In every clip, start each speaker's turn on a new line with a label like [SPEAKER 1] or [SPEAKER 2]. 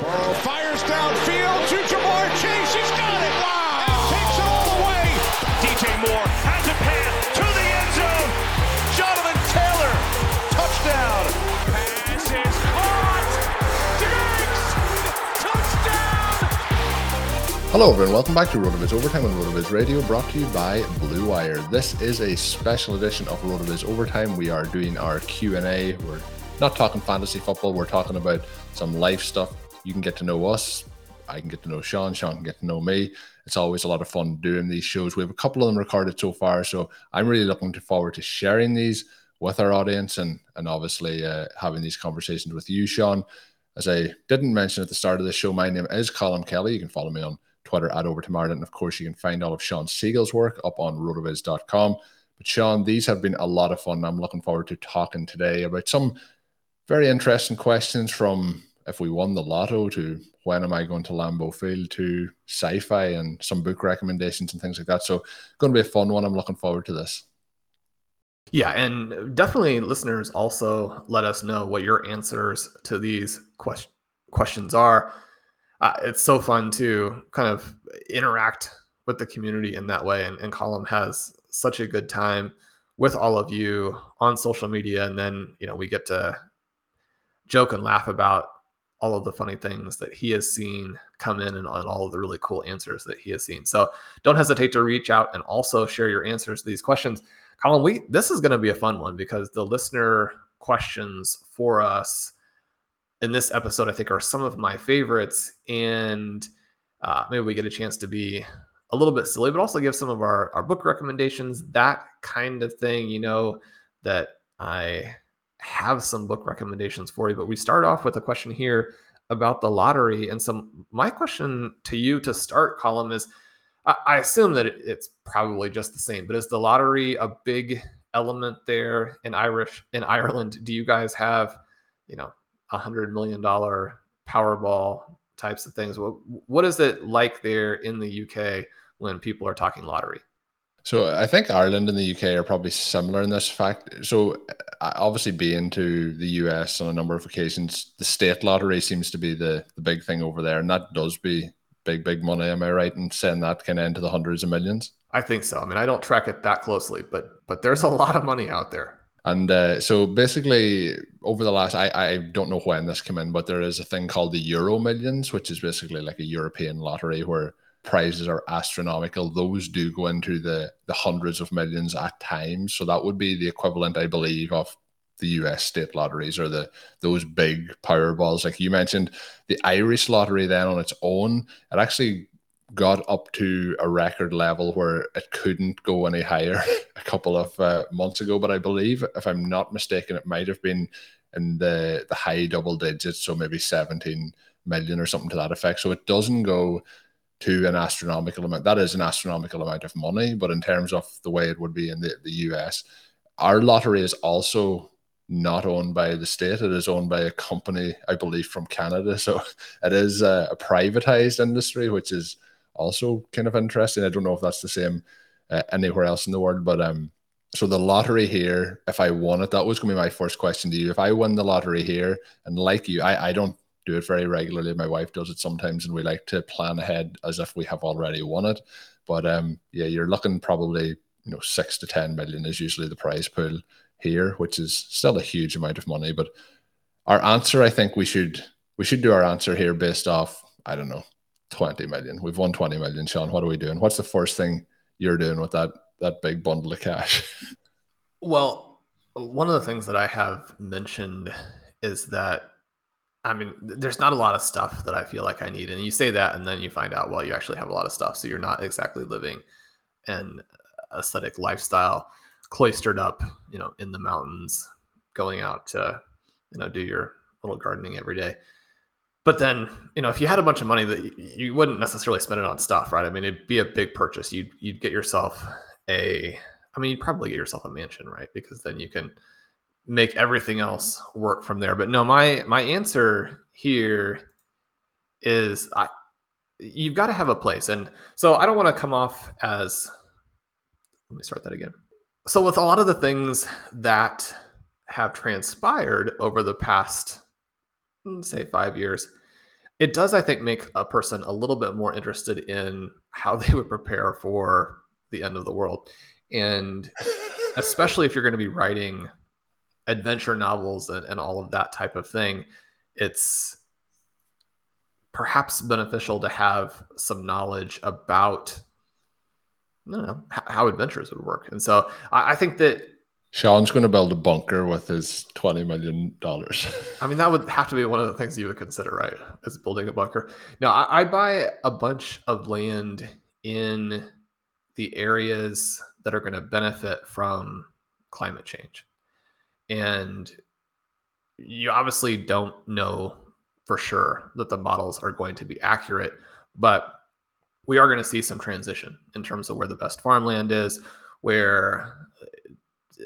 [SPEAKER 1] Burrow fires downfield to Ja'Marr Chase. He's got it. Wow. And takes it all the way.
[SPEAKER 2] DJ Moore has a pass to the end zone. Jonathan Taylor. Touchdown. Pass is caught. Diggs. Touchdown.
[SPEAKER 3] Hello everyone, welcome back to RotoViz Overtime on RotoViz Radio, brought to you by Blue Wire. This is a special edition of RotoViz Overtime. We are doing our Q&A. We're not talking fantasy football, we're talking about some life stuff you can get to know us. I can get to know Sean. Sean can get to know me. It's always a lot of fun doing these shows. We have a couple of them recorded so far, so I'm really looking forward to sharing these with our audience and and obviously uh, having these conversations with you, Sean. As I didn't mention at the start of the show, my name is Colin Kelly. You can follow me on Twitter at Over to And of course, you can find all of Sean Siegele's work up on rotoviz.com. But Sean, these have been a lot of fun. I'm looking forward to talking today about some very interesting questions from if we won the lotto to when am I going to Lambeau Field to sci-fi and some book recommendations and things like that. So going to be a fun one. I'm looking forward to this.
[SPEAKER 4] Yeah, and definitely listeners also let us know what your answers to these quest- questions are. Uh, it's so fun to kind of interact with the community in that way. And, and Colin has such a good time with all of you on social media. And then, you know, we get to joke and laugh about all of the funny things that he has seen come in and, on all of the really cool answers that he has seen. So don't hesitate to reach out and also share your answers to these questions. Colin, we this is going to be a fun one because the listener questions for us in this episode, I think, are some of my favorites, and uh, maybe we get a chance to be a little bit silly, but also give some of our our book recommendations, that kind of thing. You know that I have some book recommendations for you, but we start off with a question here about the lottery. And so, my question to you to start, Colin, is I, assume that it, it's probably just the same, but is the lottery a big element there in Irish in Ireland? Do you guys have, you know, a hundred million dollar Powerball types of things? What what is it like there in the UK when people are talking lottery?
[SPEAKER 3] So I think Ireland and the UK are probably similar in this fact. So obviously being to the US on a number of occasions, the state lottery seems to be the, the big thing over there. And that does be big, big money. Am I right in saying that kind of into the hundreds of millions?
[SPEAKER 4] I think so. I mean, I don't track it that closely, but but there's a lot of money out there.
[SPEAKER 3] And uh, so basically, over the last, I, I don't know when this came in, but there is a thing called the Euro Millions, which is basically like a European lottery where prices are astronomical. Those do go into the the hundreds of millions at times. So that would be the equivalent, I believe, of the US state lotteries or the those big powerballs. Like you mentioned, the Irish lottery then on its own, it actually got up to a record level where it couldn't go any higher a couple of uh, months ago. But I believe, if I'm not mistaken, it might have been in the the high double digits, so maybe 17 million or something to that effect. So it doesn't go to an astronomical amount. That is an astronomical amount of money, but in terms of the way it would be in the, the US, our lottery is also not owned by the state. It is owned by a company, I believe, from Canada. So it is a, a privatized industry, which is also kind of interesting. I don't know if that's the same uh, anywhere else in the world, but um, so the lottery here, if I won it, that was going to be my first question to you. If I win the lottery here, and like you, I, I don't do it very regularly. My wife does it sometimes, and we like to plan ahead as if we have already won it. But um, yeah, you're looking probably you know six to ten million is usually the prize pool here, which is still a huge amount of money. But our answer, I think we should we should do our answer here based off I don't know, 20 million. We've won 20 million, Sean. What are we doing? What's the first thing you're doing with that that big bundle of cash?
[SPEAKER 4] Well, one of the things that I have mentioned is that I mean, there's not a lot of stuff that I feel like I need. And you say that, and then you find out, well, you actually have a lot of stuff. So you're not exactly living an uh, aesthetic lifestyle, cloistered up, you know, in the mountains, going out to, you know, do your little gardening every day. But then, you know, if you had a bunch of money that you wouldn't necessarily spend it on stuff, right? I mean, it'd be a big purchase. You'd you'd get yourself a, I mean, you'd probably get yourself a mansion, right? Because then you can make everything else work from there. But no, my my answer here is I you've got to have a place. And so I don't want to come off as let me start that again. So with a lot of the things that have transpired over the past hmm, say 5 years, it does I think make a person a little bit more interested in how they would prepare for the end of the world. And especially if you're going to be writing adventure novels and, and all of that type of thing, it's perhaps beneficial to have some knowledge about I don't know how adventures would work. And so I, I think that
[SPEAKER 3] Sean's going to build a bunker with his twenty million dollars.
[SPEAKER 4] I mean, that would have to be one of the things you would consider, right? Is building a bunker. Now, I, I buy a bunch of land in the areas that are going to benefit from climate change and you obviously don't know for sure that the models are going to be accurate, but we are going to see some transition in terms of where the best farmland is, where uh,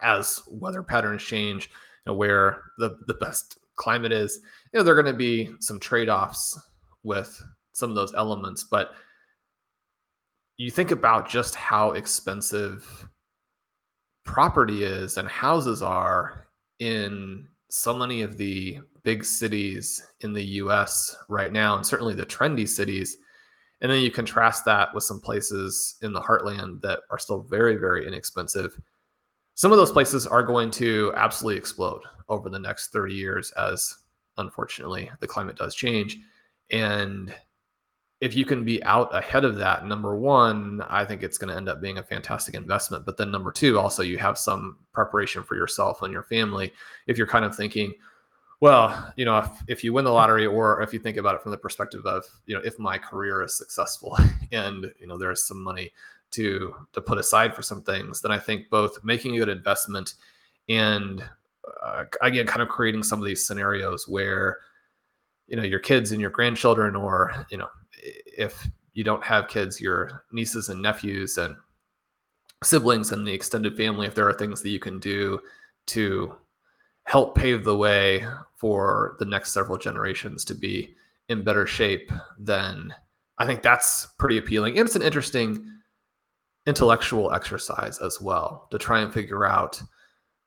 [SPEAKER 4] as weather patterns change, you know, where the, the best climate is, you know, there are going to be some trade-offs with some of those elements, but you think about just how expensive property is and houses are in so many of the big cities in the US right now, and certainly the trendy cities. And then you contrast that with some places in the heartland that are still very, very inexpensive. Some of those places are going to absolutely explode over the next 30 years as unfortunately the climate does change. And if you can be out ahead of that, number one, I think it's going to end up being a fantastic investment. But then number two, also you have some preparation for yourself and your family. If you're kind of thinking, well, you know, if, if you win the lottery, or if you think about it from the perspective of, you know, if my career is successful and you know there's some money to to put aside for some things, then I think both making a good investment and uh, again, kind of creating some of these scenarios where you know your kids and your grandchildren or you know if you don't have kids, your nieces and nephews and siblings and the extended family, if there are things that you can do to help pave the way for the next several generations to be in better shape, then I think that's pretty appealing. And it's an interesting intellectual exercise as well to try and figure out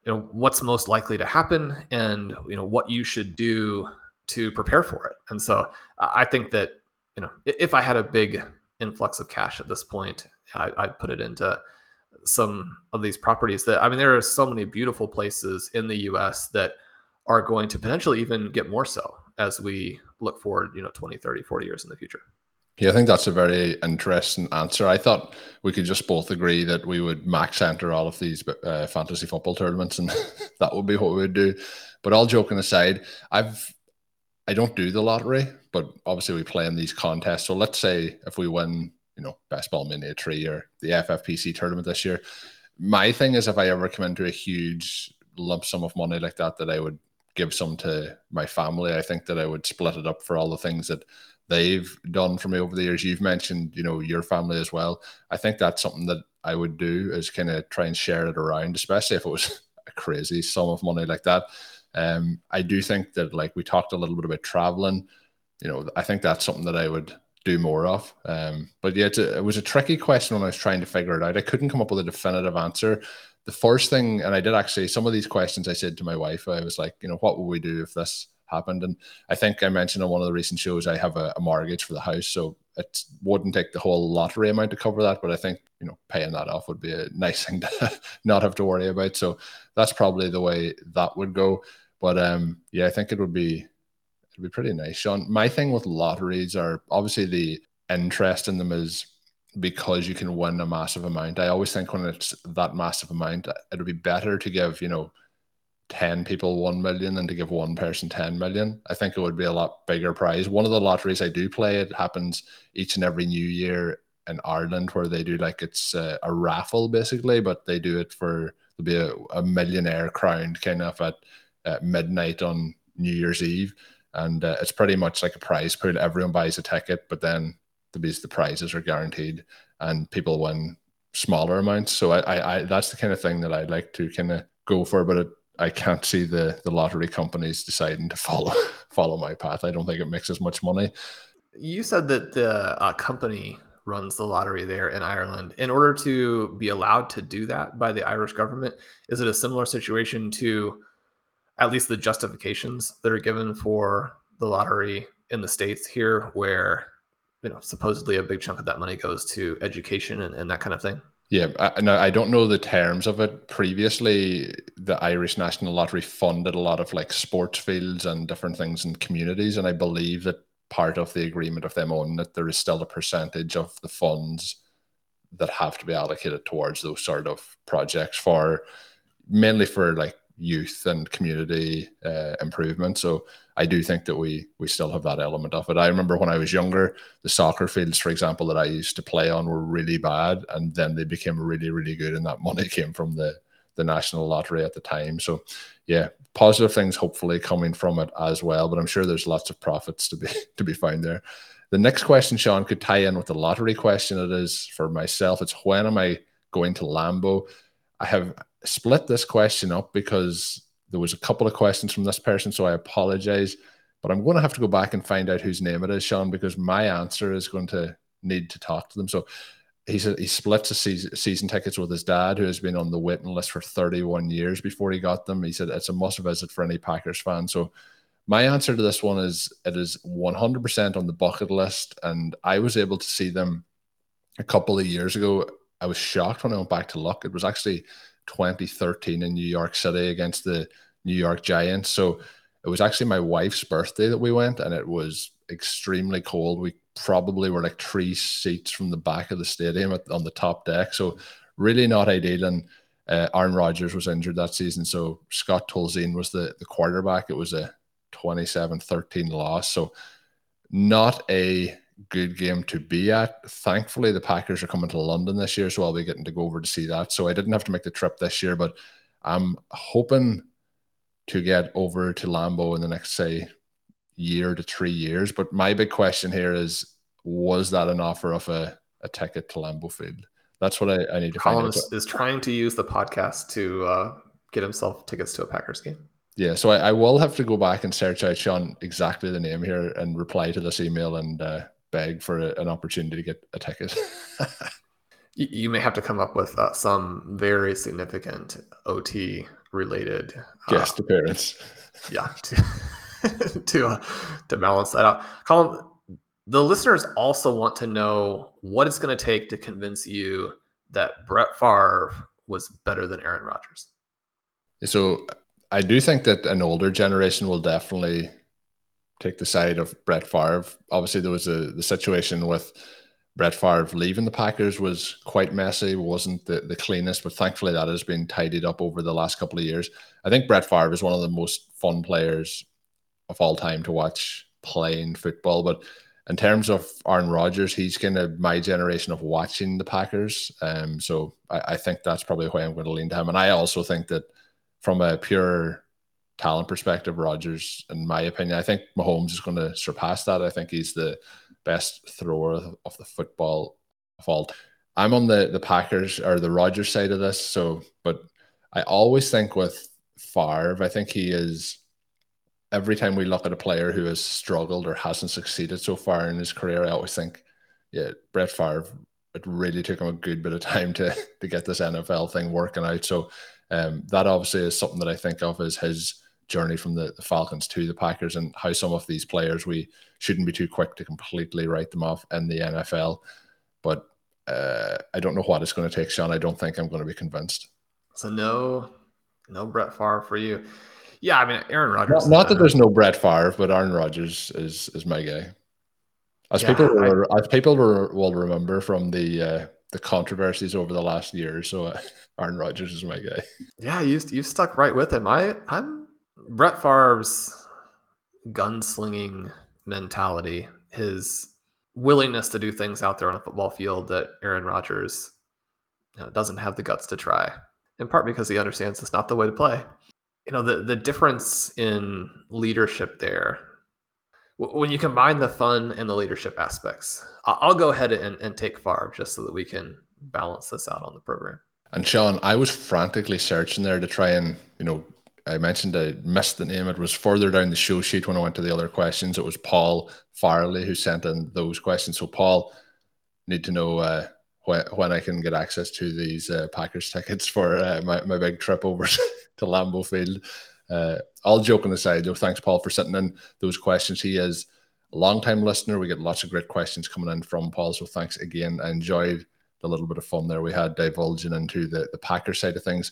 [SPEAKER 4] you know what's most likely to happen and you know what you should do to prepare for it. And so I think that you know, if I had a big influx of cash at this point, I, I'd put it into some of these properties that I mean, there are so many beautiful places in the US that are going to potentially even get more so as we look forward, you know, 20, 30, 40 years in the future.
[SPEAKER 3] Yeah, I think that's a very interesting answer. I thought we could just both agree that we would max enter all of these uh, fantasy football tournaments, and that would be what we would do. But all joking aside, I've I don't do the lottery, but obviously we play in these contests. So let's say if we win, you know, Best Ball Miniature or the FFPC tournament this year, my thing is if I ever come into a huge lump sum of money like that, that I would give some to my family. I think that I would split it up for all the things that they've done for me over the years. You've mentioned, you know, your family as well. I think that's something that I would do is kind of try and share it around, especially if it was a crazy sum of money like that. Um, I do think that like we talked a little bit about traveling. You know, I think that's something that I would do more of. Um, but yeah, a, it was a tricky question when I was trying to figure it out. I couldn't come up with a definitive answer. The first thing, and I did actually some of these questions I said to my wife, I was like, you know, what would we do if this happened? And I think I mentioned on one of the recent shows I have a, a mortgage for the house, so it wouldn't take the whole lottery amount to cover that. But I think you know paying that off would be a nice thing to not have to worry about. So that's probably the way that would go. But um, yeah, I think it would be it it'd be pretty nice. Sean, my thing with lotteries are obviously the interest in them is because you can win a massive amount. I always think when it's that massive amount, it would be better to give, you know, 10 people 1 million than to give one person 10 million. I think it would be a lot bigger prize. One of the lotteries I do play, it happens each and every new year in Ireland where they do like it's a, a raffle basically, but they do it for there'll be a, a millionaire crowned kind of at, at midnight on New Year's Eve. And uh, it's pretty much like a prize pool. Everyone buys a ticket, but then the, the prizes are guaranteed and people win smaller amounts. So I, I, I that's the kind of thing that I'd like to kind of go for, but it, I can't see the the lottery companies deciding to follow follow my path. I don't think it makes as much money.
[SPEAKER 4] You said that the uh, company runs the lottery there in Ireland. In order to be allowed to do that by the Irish government, is it a similar situation to at least the justifications that are given for the lottery in the states here, where you know supposedly a big chunk of that money goes to education and, and that kind of thing?
[SPEAKER 3] Yeah, I, no, I don't know the terms of it. Previously, the Irish National Lottery funded a lot of like sports fields and different things in communities, and I believe that part of the agreement of them owning it, there is still a percentage of the funds that have to be allocated towards those sort of projects for mainly for like youth and community uh, improvement. So I do think that we we still have that element of it. I remember when I was younger, the soccer fields, for example, that I used to play on were really bad, and then they became really really good, and that money came from the the national lottery at the time. So yeah, positive things hopefully coming from it as well. But I'm sure there's lots of profits to be to be found there. The next question, Sean, could tie in with the lottery question. It is for myself. It's when am I going to Lambeau? I have split this question up because there was a couple of questions from this person, so I apologize. But I'm going to have to go back and find out whose name it is, Sean, because my answer is going to need to talk to them. So he said he splits his season, season tickets with his dad, who has been on the waiting list for 31 years before he got them. He said it's a must visit for any Packers fan. So my answer to this one is it is 100% on the bucket list, and I was able to see them a couple of years ago. I was shocked when I went back to look. It was actually 2013 in New York City against the New York Giants. So it was actually my wife's birthday that we went, and it was extremely cold. We probably were like three seats from the back of the stadium at, on the top deck. So really not ideal. And uh, Aaron Rodgers was injured that season. So Scott Tolzien was the, the quarterback. It was a 27 13 loss. So not a good game to be at. Thankfully, the Packers are coming to London this year, so I'll be getting to go over to see that. So I didn't have to make the trip this year, but I'm hoping to get over to Lambeau in the next, say, year to three years. But my big question here is was that an offer of a, a ticket to Lambeau Field? That's what I, I need to
[SPEAKER 4] Colin
[SPEAKER 3] find
[SPEAKER 4] is, is, trying to use the podcast to uh, get himself tickets to a Packers game.
[SPEAKER 3] Yeah, so I, I, will have to go back and search out Sean exactly the name here and reply to this email and uh, beg for a, an opportunity to get a ticket.
[SPEAKER 4] you, you, may have to come up with uh, some very significant OT related uh,
[SPEAKER 3] guest appearance.
[SPEAKER 4] Yeah, to to, uh, to balance that out. Colin, the listeners also want to know what it's going to take to convince you that Brett Favre was better than Aaron Rodgers.
[SPEAKER 3] So I do think that an older generation will definitely take the side of Brett Favre. Obviously, there was a the situation with Brett Favre leaving the Packers was quite messy, wasn't the, the cleanest, but thankfully that has been tidied up over the last couple of years. I think Brett Favre is one of the most fun players of all time to watch playing football. But in terms of Aaron Rodgers, he's kind of my generation of watching the Packers. Um, so I, I think that's probably why I'm going to lean to him. And I also think that from a pure talent perspective, Rodgers, in my opinion, I think Mahomes is going to surpass that. I think he's the best thrower of the football of all. I'm on the the Packers or the Rodgers side of this. So, but I always think with Favre, I think he is. Every time we look at a player who has struggled or hasn't succeeded so far in his career, I always think, yeah, Brett Favre. It really took him a good bit of time to to get this NFL thing working out. So, um, that obviously is something that I think of as his journey from the, the, Falcons to the Packers and how some of these players we shouldn't be too quick to completely write them off in the NFL. But uh, I don't know what it's going to take, Sean. I don't think I'm going to be convinced.
[SPEAKER 4] So no, no Brett Favre for you. Yeah, I mean Aaron Rodgers.
[SPEAKER 3] Not, not that there's no Brett Favre, but Aaron Rodgers is is my guy. As
[SPEAKER 4] Yeah,
[SPEAKER 3] people
[SPEAKER 4] I-
[SPEAKER 3] will, as people will will remember from the uh, the controversies over the last year, so uh, Aaron Rodgers is my guy.
[SPEAKER 4] Yeah, you you stuck right with him. I I'm Brett Favre's gunslinging mentality, his willingness to do things out there on a football field that Aaron Rodgers you know, doesn't have the guts to try. In part because he understands it's not the way to play. You know, the the difference in leadership there. When you combine the fun and the leadership aspects, I'll go ahead and, and take Favre just so that we can balance this out on the program.
[SPEAKER 3] And Sean, I was frantically searching there to try and, you know, I mentioned I missed the name. It was further down the show sheet when I went to the other questions. It was Paul Farley who sent in those questions. So, Paul, need to know uh, when, when I can get access to these uh, Packers tickets for uh, my, my big trip over to Lambeau Field. Uh, all joking aside, though, thanks, Paul, for sending in those questions. He is a long-time listener. We get lots of great questions coming in from Paul. So, thanks again. I enjoyed the little bit of fun there we had divulging into the, the Packer side of things.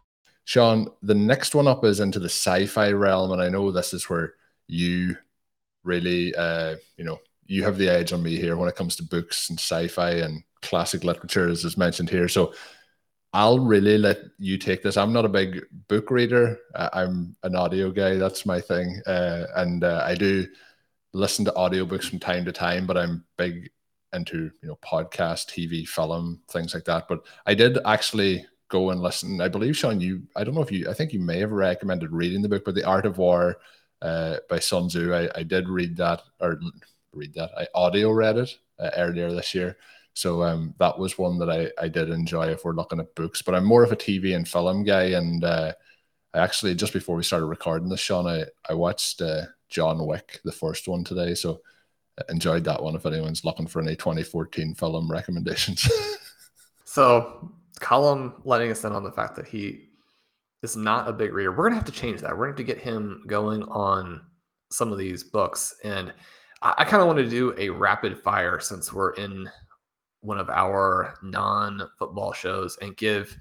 [SPEAKER 3] Sean, the next one up is into the sci-fi realm, and I know this is where you really, uh, you know, you have the edge on me here when it comes to books and sci-fi and classic literature, as is mentioned here. So I'll really let you take this. I'm not a big book reader. Uh, I'm an audio guy. That's my thing, uh, and uh, I do listen to audiobooks from time to time. But I'm big into you know podcast, TV, film, things like that. But I did actually go and listen. I believe Sean, you I don't know if you I think you may have recommended reading the book, but The Art of War uh, by Sun Tzu. I, I did read that or read that. I audio read it uh, earlier this year. So um, that was one that I, I did enjoy if we're looking at books. But I'm more of a TV and film guy. And uh, I actually, just before we started recording this, Sean, I, I watched uh, John Wick, the first one today. So I enjoyed that one if anyone's looking for any 2014 film recommendations.
[SPEAKER 4] So, Colin letting us in on the fact that he is not a big reader. We're gonna have to change that. We're gonna have to get him going on some of these books, and I, I kind of want to do a rapid fire since we're in one of our non-football shows and give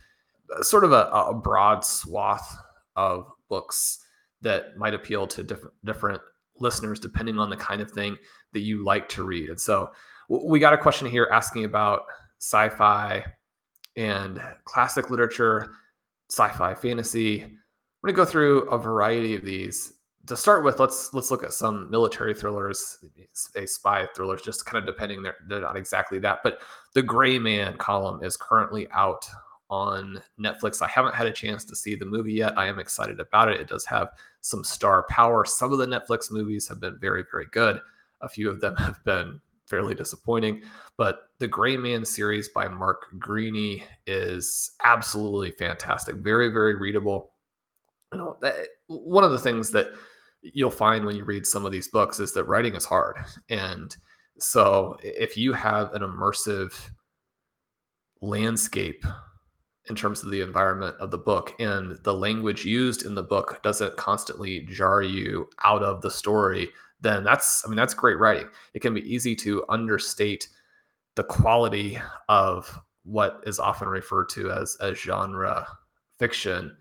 [SPEAKER 4] uh, sort of a, a broad swath of books that might appeal to different different listeners depending on the kind of thing that you like to read. And so we got a question here asking about sci-fi and classic literature, sci-fi, fantasy. We're gonna go through a variety of these. To start with, let's let's look at some military thrillers, a spy thrillers, just kind of depending. They're, they're not exactly that, but the Gray Man Colin is currently out on Netflix. I haven't had a chance to see the movie yet. I am excited about it. It does have some star power. Some of the Netflix movies have been very, very good. A few of them have been fairly disappointing. But the Gray Man series by Mark Greaney is absolutely fantastic. Very, very readable. You know, that, one of the things that you'll find when you read some of these books is that writing is hard. And so if you have an immersive landscape in terms of the environment of the book and the language used in the book doesn't constantly jar you out of the story then that's i mean that's great writing it can be easy to understate the quality of what is often referred to as as genre fiction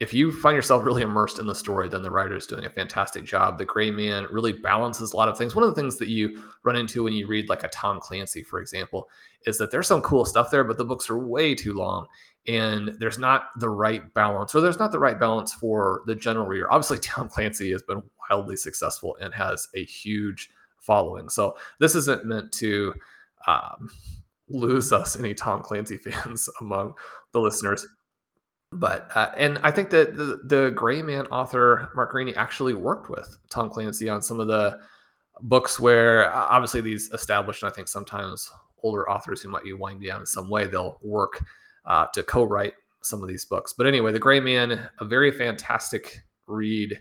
[SPEAKER 4] if you find yourself really immersed in the story, then the writer is doing a fantastic job. The Gray Man really balances a lot of things. One of the things that you run into when you read like a Tom Clancy, for example, is that there's some cool stuff there, but the books are way too long and there's not the right balance, or there's not the right balance for the general reader. Obviously, Tom Clancy has been wildly successful and has a huge following. So this isn't meant to um, lose us any Tom Clancy fans among the listeners but uh, and I think that the, the Gray Man author Mark Greaney actually worked with Tom Clancy on some of the books where obviously these established, and I think sometimes older authors who might be winding down in some way, they'll work uh, to co-write some of these books. But anyway, The Gray Man, a very fantastic read.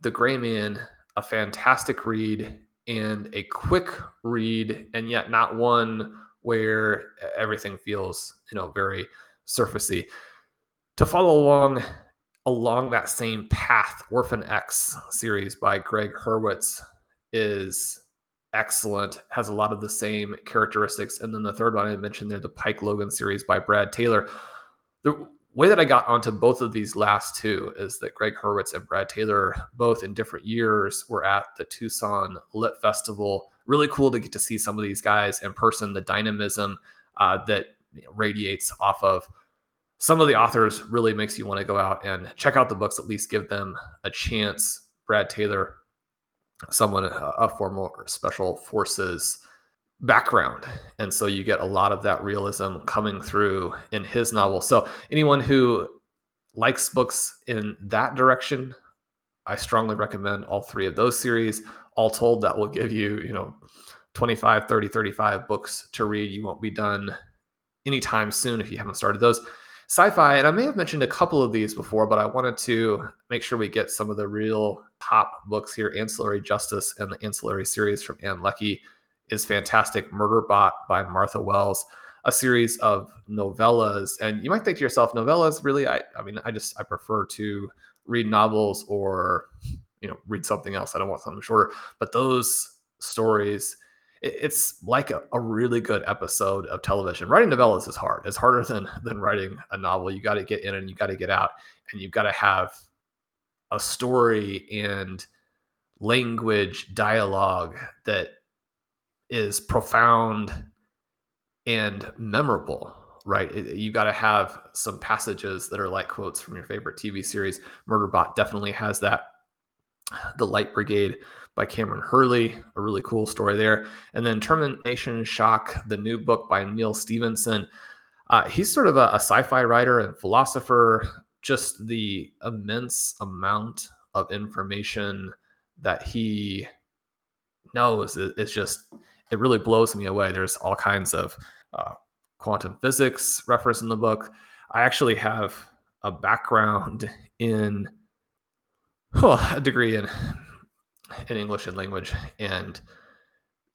[SPEAKER 4] The Gray Man, a fantastic read and a quick read, and yet not one where everything feels, you know, very surfacey to follow along along that same path, Orphan X series by Greg Hurwitz is excellent, has a lot of the same characteristics. And then the third one I mentioned there, the Pike Logan series by Brad Taylor. The way that I got onto both of these last two is that Greg Hurwitz and Brad Taylor, both in different years, were at the Tucson Lit Festival. Really cool to get to see some of these guys in person, the dynamism uh, that you know, radiates off of some of the authors really makes you want to go out and check out the books, at least give them a chance. Brad Taylor, someone a former special forces background. And so you get a lot of that realism coming through in his novel. So anyone who likes books in that direction, I strongly recommend all three of those series. All told, that will give you, you know, 25, 30, 35 books to read. You won't be done anytime soon if you haven't started those sci-fi and i may have mentioned a couple of these before but i wanted to make sure we get some of the real top books here ancillary justice and the ancillary series from ann leckie is fantastic murderbot by martha wells a series of novellas and you might think to yourself novellas really i i mean i just i prefer to read novels or you know read something else i don't want something shorter but those stories it's like a, a, really good episode of television. Writing novellas is hard. It's harder than than writing a novel. You got to get in and you got to get out, and you've got to have a story and language, dialogue that is profound and memorable. Right? you got to have some passages that are like quotes from your favorite TV series. Murderbot definitely has that. The Light Brigade by Kameron Hurley, a really cool story there. And then Termination Shock, the new book by Neal Stephenson. Uh, he's sort of a, a sci fi writer and philosopher. Just the immense amount of information that he knows is just, it really blows me away. There's all kinds of uh, quantum physics reference in the book. I actually have a background in a degree in in English and language. And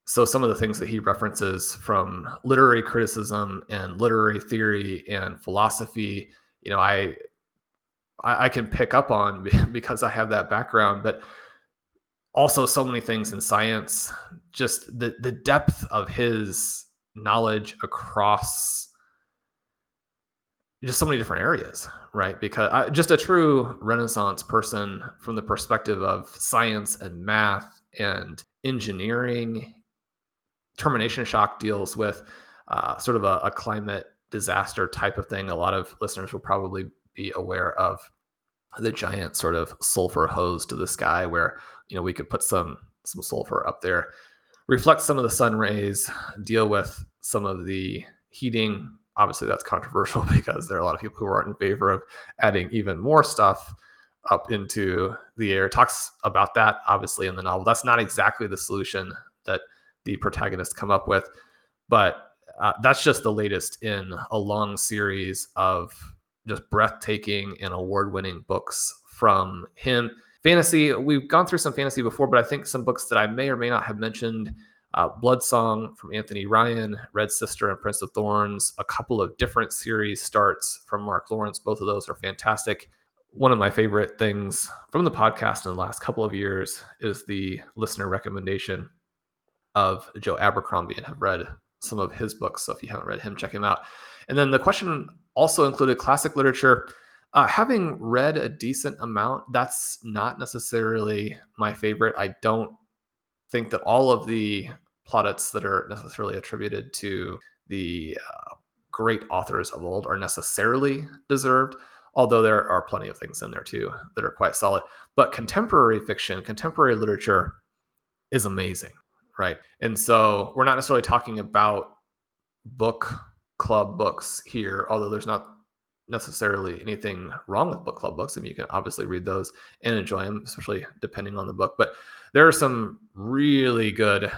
[SPEAKER 4] so some of the things that he references from literary criticism and literary theory and philosophy, you know, I I, I can pick up on because I have that background, but also so many things in science, just the the depth of his knowledge across just so many different areas, right? Because I, just a true Renaissance person from the perspective of science and math and engineering. Termination shock deals with uh, sort of a, a climate disaster type of thing. A lot of listeners will probably be aware of the giant sort of sulfur hose to the sky, where you know we could put some some sulfur up there, reflect some of the sun rays, deal with some of the heating obviously that's controversial because there are a lot of people who aren't in favor of adding even more stuff up into the air. Talks about that obviously in the novel. That's not exactly the solution that the protagonists come up with, but uh, that's just the latest in a long series of just breathtaking and award-winning books from him. Fantasy, we've gone through some fantasy before, but I think some books that I may or may not have mentioned uh, Blood Song from Anthony Ryan, Red Sister and Prince of Thorns, a couple of different series starts from Mark Lawrence. Both of those are fantastic. One of my favorite things from the podcast in the last couple of years is the listener recommendation of Joe Abercrombie and have read some of his books. So if you haven't read him, check him out. And then the question also included classic literature. Uh, having read a decent amount, that's not necessarily my favorite. I don't think that all of the plaudits that are necessarily attributed to the uh, great authors of old are necessarily deserved, although there are plenty of things in there too that are quite solid. But contemporary fiction, contemporary literature is amazing, right? And so we're not necessarily talking about book club books here, although there's not necessarily anything wrong with book club books. I mean, you can obviously read those and enjoy them, especially depending on the book. But there are some really good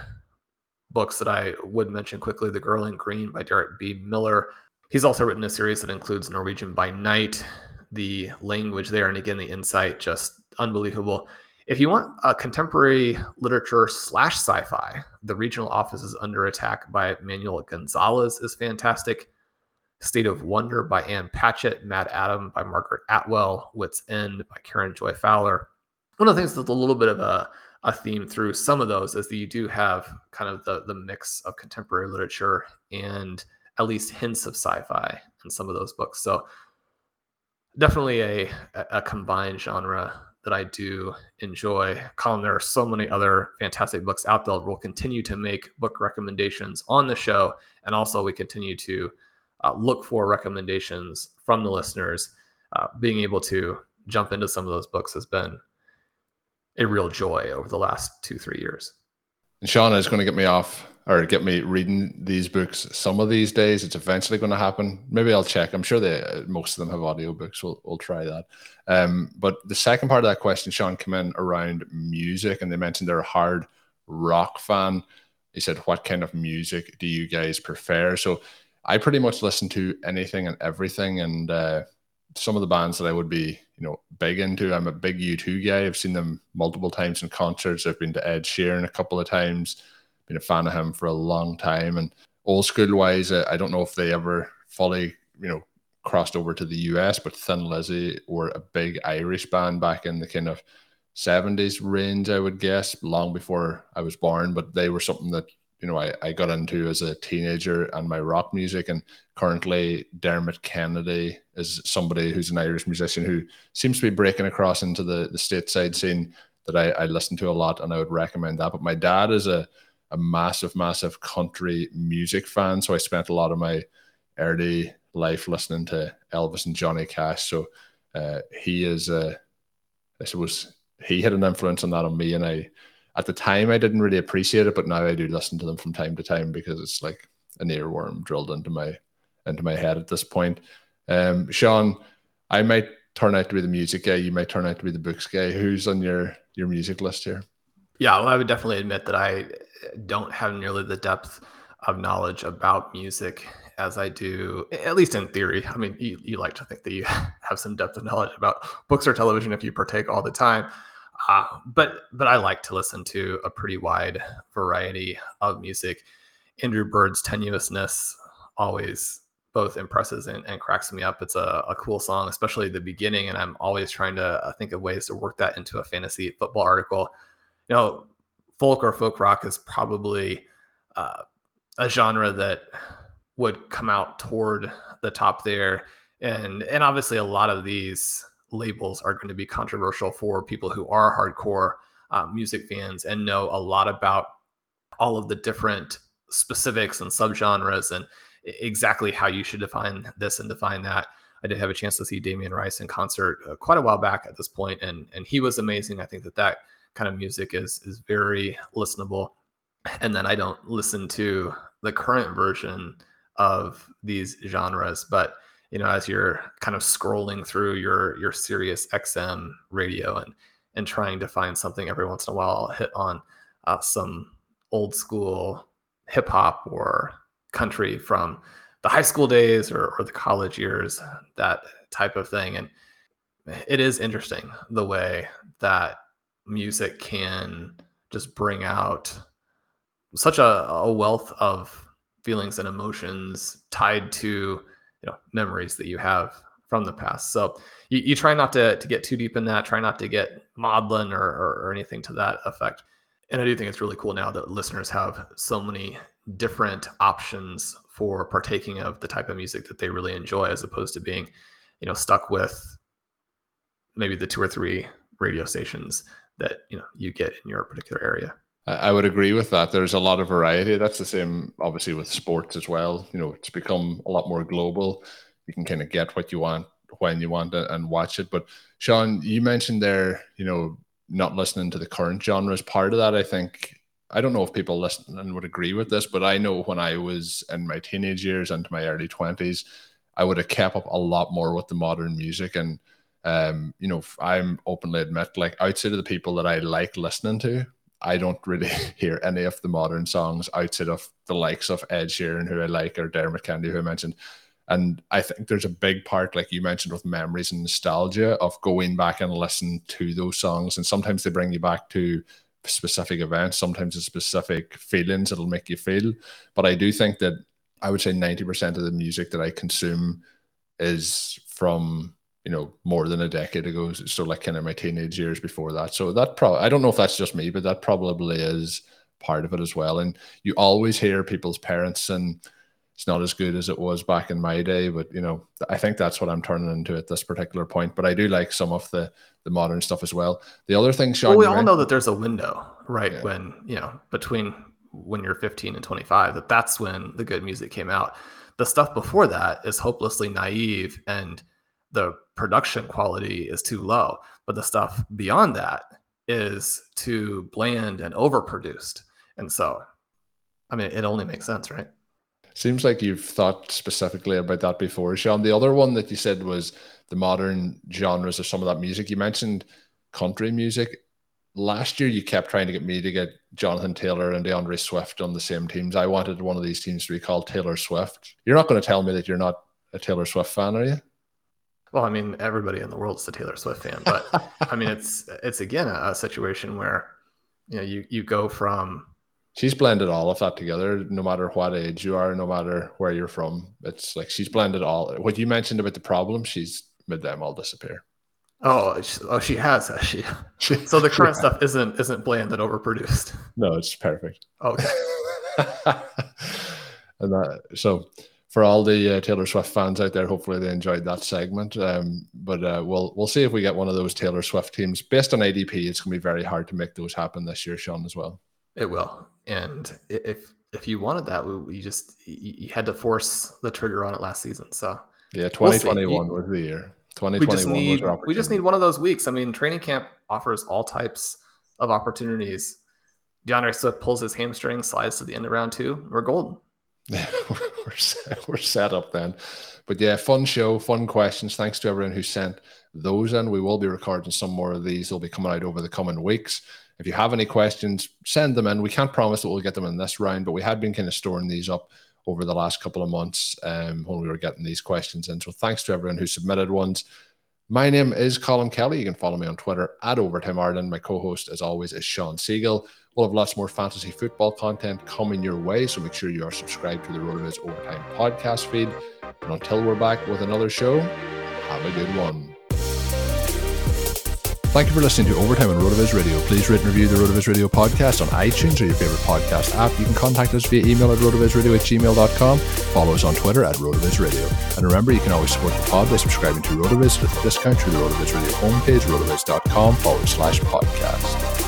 [SPEAKER 4] books that I would mention quickly The Girl in Green by Derek B. Miller. He's also written a series that includes Norwegian by Night, the language there, and again, the insight just unbelievable. If you want a contemporary literature slash sci fi, The Regional Office is Under Attack by Manuel Gonzales is fantastic. State of Wonder by Ann Patchett, MaddAddam by Margaret Atwood, Wits End by Karen Joy Fowler. One of the things that's a little bit of a a theme through some of those is that you do have kind of the the mix of contemporary literature and at least hints of sci-fi in some of those books. So definitely a a combined genre that I do enjoy. Colin, there are so many other fantastic books out there. We'll continue to make book recommendations on the show, and also we continue to uh, look for recommendations from the listeners. Uh, being able to jump into some of those books has been a real joy over the last two three years.
[SPEAKER 3] And Sean is going to get me off or get me reading these books some of these days. It's eventually going to happen. Maybe I'll check. I'm sure they most of them have audiobooks. We'll we'll try that. Um, but the second part of that question, Sean, came in around music, and they mentioned they're a hard rock fan. He said, "What kind of music do you guys prefer?" So I pretty much listen to anything and everything, and uh, some of the bands that I would be, you know, big into. I'm a big U2 guy. I've seen them multiple times in concerts. I've been to Ed Sheeran a couple of times. Been a fan of him for a long time. And old school wise, I don't know if they ever fully, you know, crossed over to the US, but Thin Lizzy were a big Irish band back in the kind of 70s range, I would guess, long before I was born. But they were something that you know I, I got into as a teenager and my rock music and currently dermot kennedy is somebody who's an irish musician who seems to be breaking across into the the stateside scene that I, I listen to a lot and i would recommend that. But my dad is a, a massive massive country music fan so i spent a lot of my early life listening to elvis and johnny cash. So uh, he is uh, i suppose he had an influence on that on me and i at the time I didn't really appreciate it, but now I do listen to them from time to time because it's like an earworm drilled into my into my head at this point. Um, Sean, I might turn out to be the music guy. You might turn out to be the books guy. Who's on your your music list here?
[SPEAKER 4] Yeah, well, I would definitely admit that I don't have nearly the depth of knowledge about music as I do, at least in theory. I mean, you, you like to think that you have some depth of knowledge about books or television if you partake all the time. Uh, but but I like to listen to a pretty wide variety of music. Andrew Bird's tenuousness always both impresses and, and cracks me up. It's a, a, cool song, especially the beginning, and I'm always trying to uh, think of ways to work that into a fantasy football article. You know, folk or folk rock is probably uh, a genre that would come out toward the top there, and and obviously a lot of these labels are going to be controversial for people who are hardcore uh, music fans and know a lot about all of the different specifics and subgenres and exactly how you should define this and define that. I did have a chance to see Damien Rice in concert uh, quite a while back at this point, and and he was amazing. I think that that kind of music is is very listenable. And then I don't listen to the current version of these genres, but you know, as you're kind of scrolling through your your Sirius XM radio and and trying to find something every once in a while, I'll hit on uh, some old school hip hop or country from the high school days or, or the college years, that type of thing. And it is interesting the way that music can just bring out such a, a wealth of feelings and emotions tied to you know memories that you have from the past. So you, you try not to to get too deep in that. Try not to get maudlin or, or, or anything to that effect. And I do think it's really cool now that listeners have so many different options for partaking of the type of music that they really enjoy, as opposed to being, you know, stuck with maybe the two or three radio stations that you know you get in your particular area.
[SPEAKER 3] I would agree with that. There's a lot of variety. That's the same, obviously, with sports as well. You know, it's become a lot more global. You can kind of get what you want when you want it and watch it. But Sean, you mentioned there, you know, not listening to the current genres. Part of that, I think, I don't know if people listen and would agree with this, but I know when I was in my teenage years and my early 20s, I would have kept up a lot more with the modern music. And, um, you know, I'm openly admit, like outside of the people that I like listening to, I don't really hear any of the modern songs outside of the likes of Ed Sheeran, who I like, or Dermot Kennedy, who I mentioned. And I think there's a big part, like you mentioned, with memories and nostalgia of going back and listen to those songs. And sometimes they bring you back to specific events, sometimes it's specific feelings it'll make you feel. But I do think that I would say 90% of the music that I consume is from you know more than a decade ago so like kind of my teenage years before that. So that probably i don't know if that's just me but that probably is part of it as well. And you always hear people's parents and it's not as good as it was back in my day but you know i think that's what i'm turning into at this particular point. But i do like some of the the modern stuff as well. The other thing Sean,
[SPEAKER 4] well, we all know that there's a window right yeah. when you know between when you're 15 and 25 that that's when the good music came out. The stuff before that is hopelessly naive and the production quality is too low. But the stuff beyond that is too bland and overproduced. And so, I mean, it only makes sense, right?
[SPEAKER 3] Seems like you've thought specifically about that before, Sean. The other one that you said was the modern genres of some of that music. You mentioned country music. Last year, you kept trying to get me to get Jonathan Taylor and D'Andre Swift on the same teams. I wanted one of these teams to be called Taylor Swift. You're not going to tell me that you're not a Taylor Swift fan, are you?
[SPEAKER 4] Well, I mean, everybody in the world is a Taylor Swift fan, but I mean, it's it's again a, a, situation where you know you you go from.
[SPEAKER 3] She's blended all of that together. No matter what age you are, no matter where you're from, it's like she's blended all. What you mentioned about the problem, she's made them all disappear.
[SPEAKER 4] Oh, oh, she has, has she? so the current stuff isn't isn't bland and overproduced.
[SPEAKER 3] No, it's perfect.
[SPEAKER 4] Okay.
[SPEAKER 3] and that so for all the uh, Taylor Swift fans out there, hopefully they enjoyed that segment. Um, but uh, we'll we'll see if we get one of those Taylor Swift teams. Based on ADP, it's going to be very hard to make those happen this year, Sean, as well.
[SPEAKER 4] It will. And if if you wanted that, we, just you, had to force the trigger on it last season. So
[SPEAKER 3] yeah, twenty twenty one was the year. Twenty twenty one
[SPEAKER 4] was our We just need one of those weeks. I mean, training camp offers all types of opportunities. D'Andre Swift pulls his hamstring, slides to the end of round two. We're golden.
[SPEAKER 3] we're set, we're set up then. But yeah, fun show, fun questions. Thanks to everyone who sent those in. We will be recording some more of these. They'll be coming out over the coming weeks. If you have any questions, send them in. We can't promise that we'll get them in this round, but we had been kind of storing these up over the last couple of months um, when we were getting these questions in. So thanks to everyone who submitted ones. My name is Colin Kelly. You can follow me on Twitter at Overtime Ireland. My co-host, as always, is Sean Siegele. We'll have lots more fantasy football content coming your way, so make sure you are subscribed to the RotoViz Overtime podcast feed. And until we're back with another show, have a good one. Thank you for listening to Overtime on RotoViz Radio. Please rate and review the RotoViz Radio podcast on iTunes or your favorite podcast app. You can contact us via email at rotovizradio at gmail.com. Follow us on Twitter at RotoViz Radio. And remember, you can always support the pod by subscribing to RotoViz with a discount through the RotoViz Radio homepage, rotoviz.com forward slash podcast.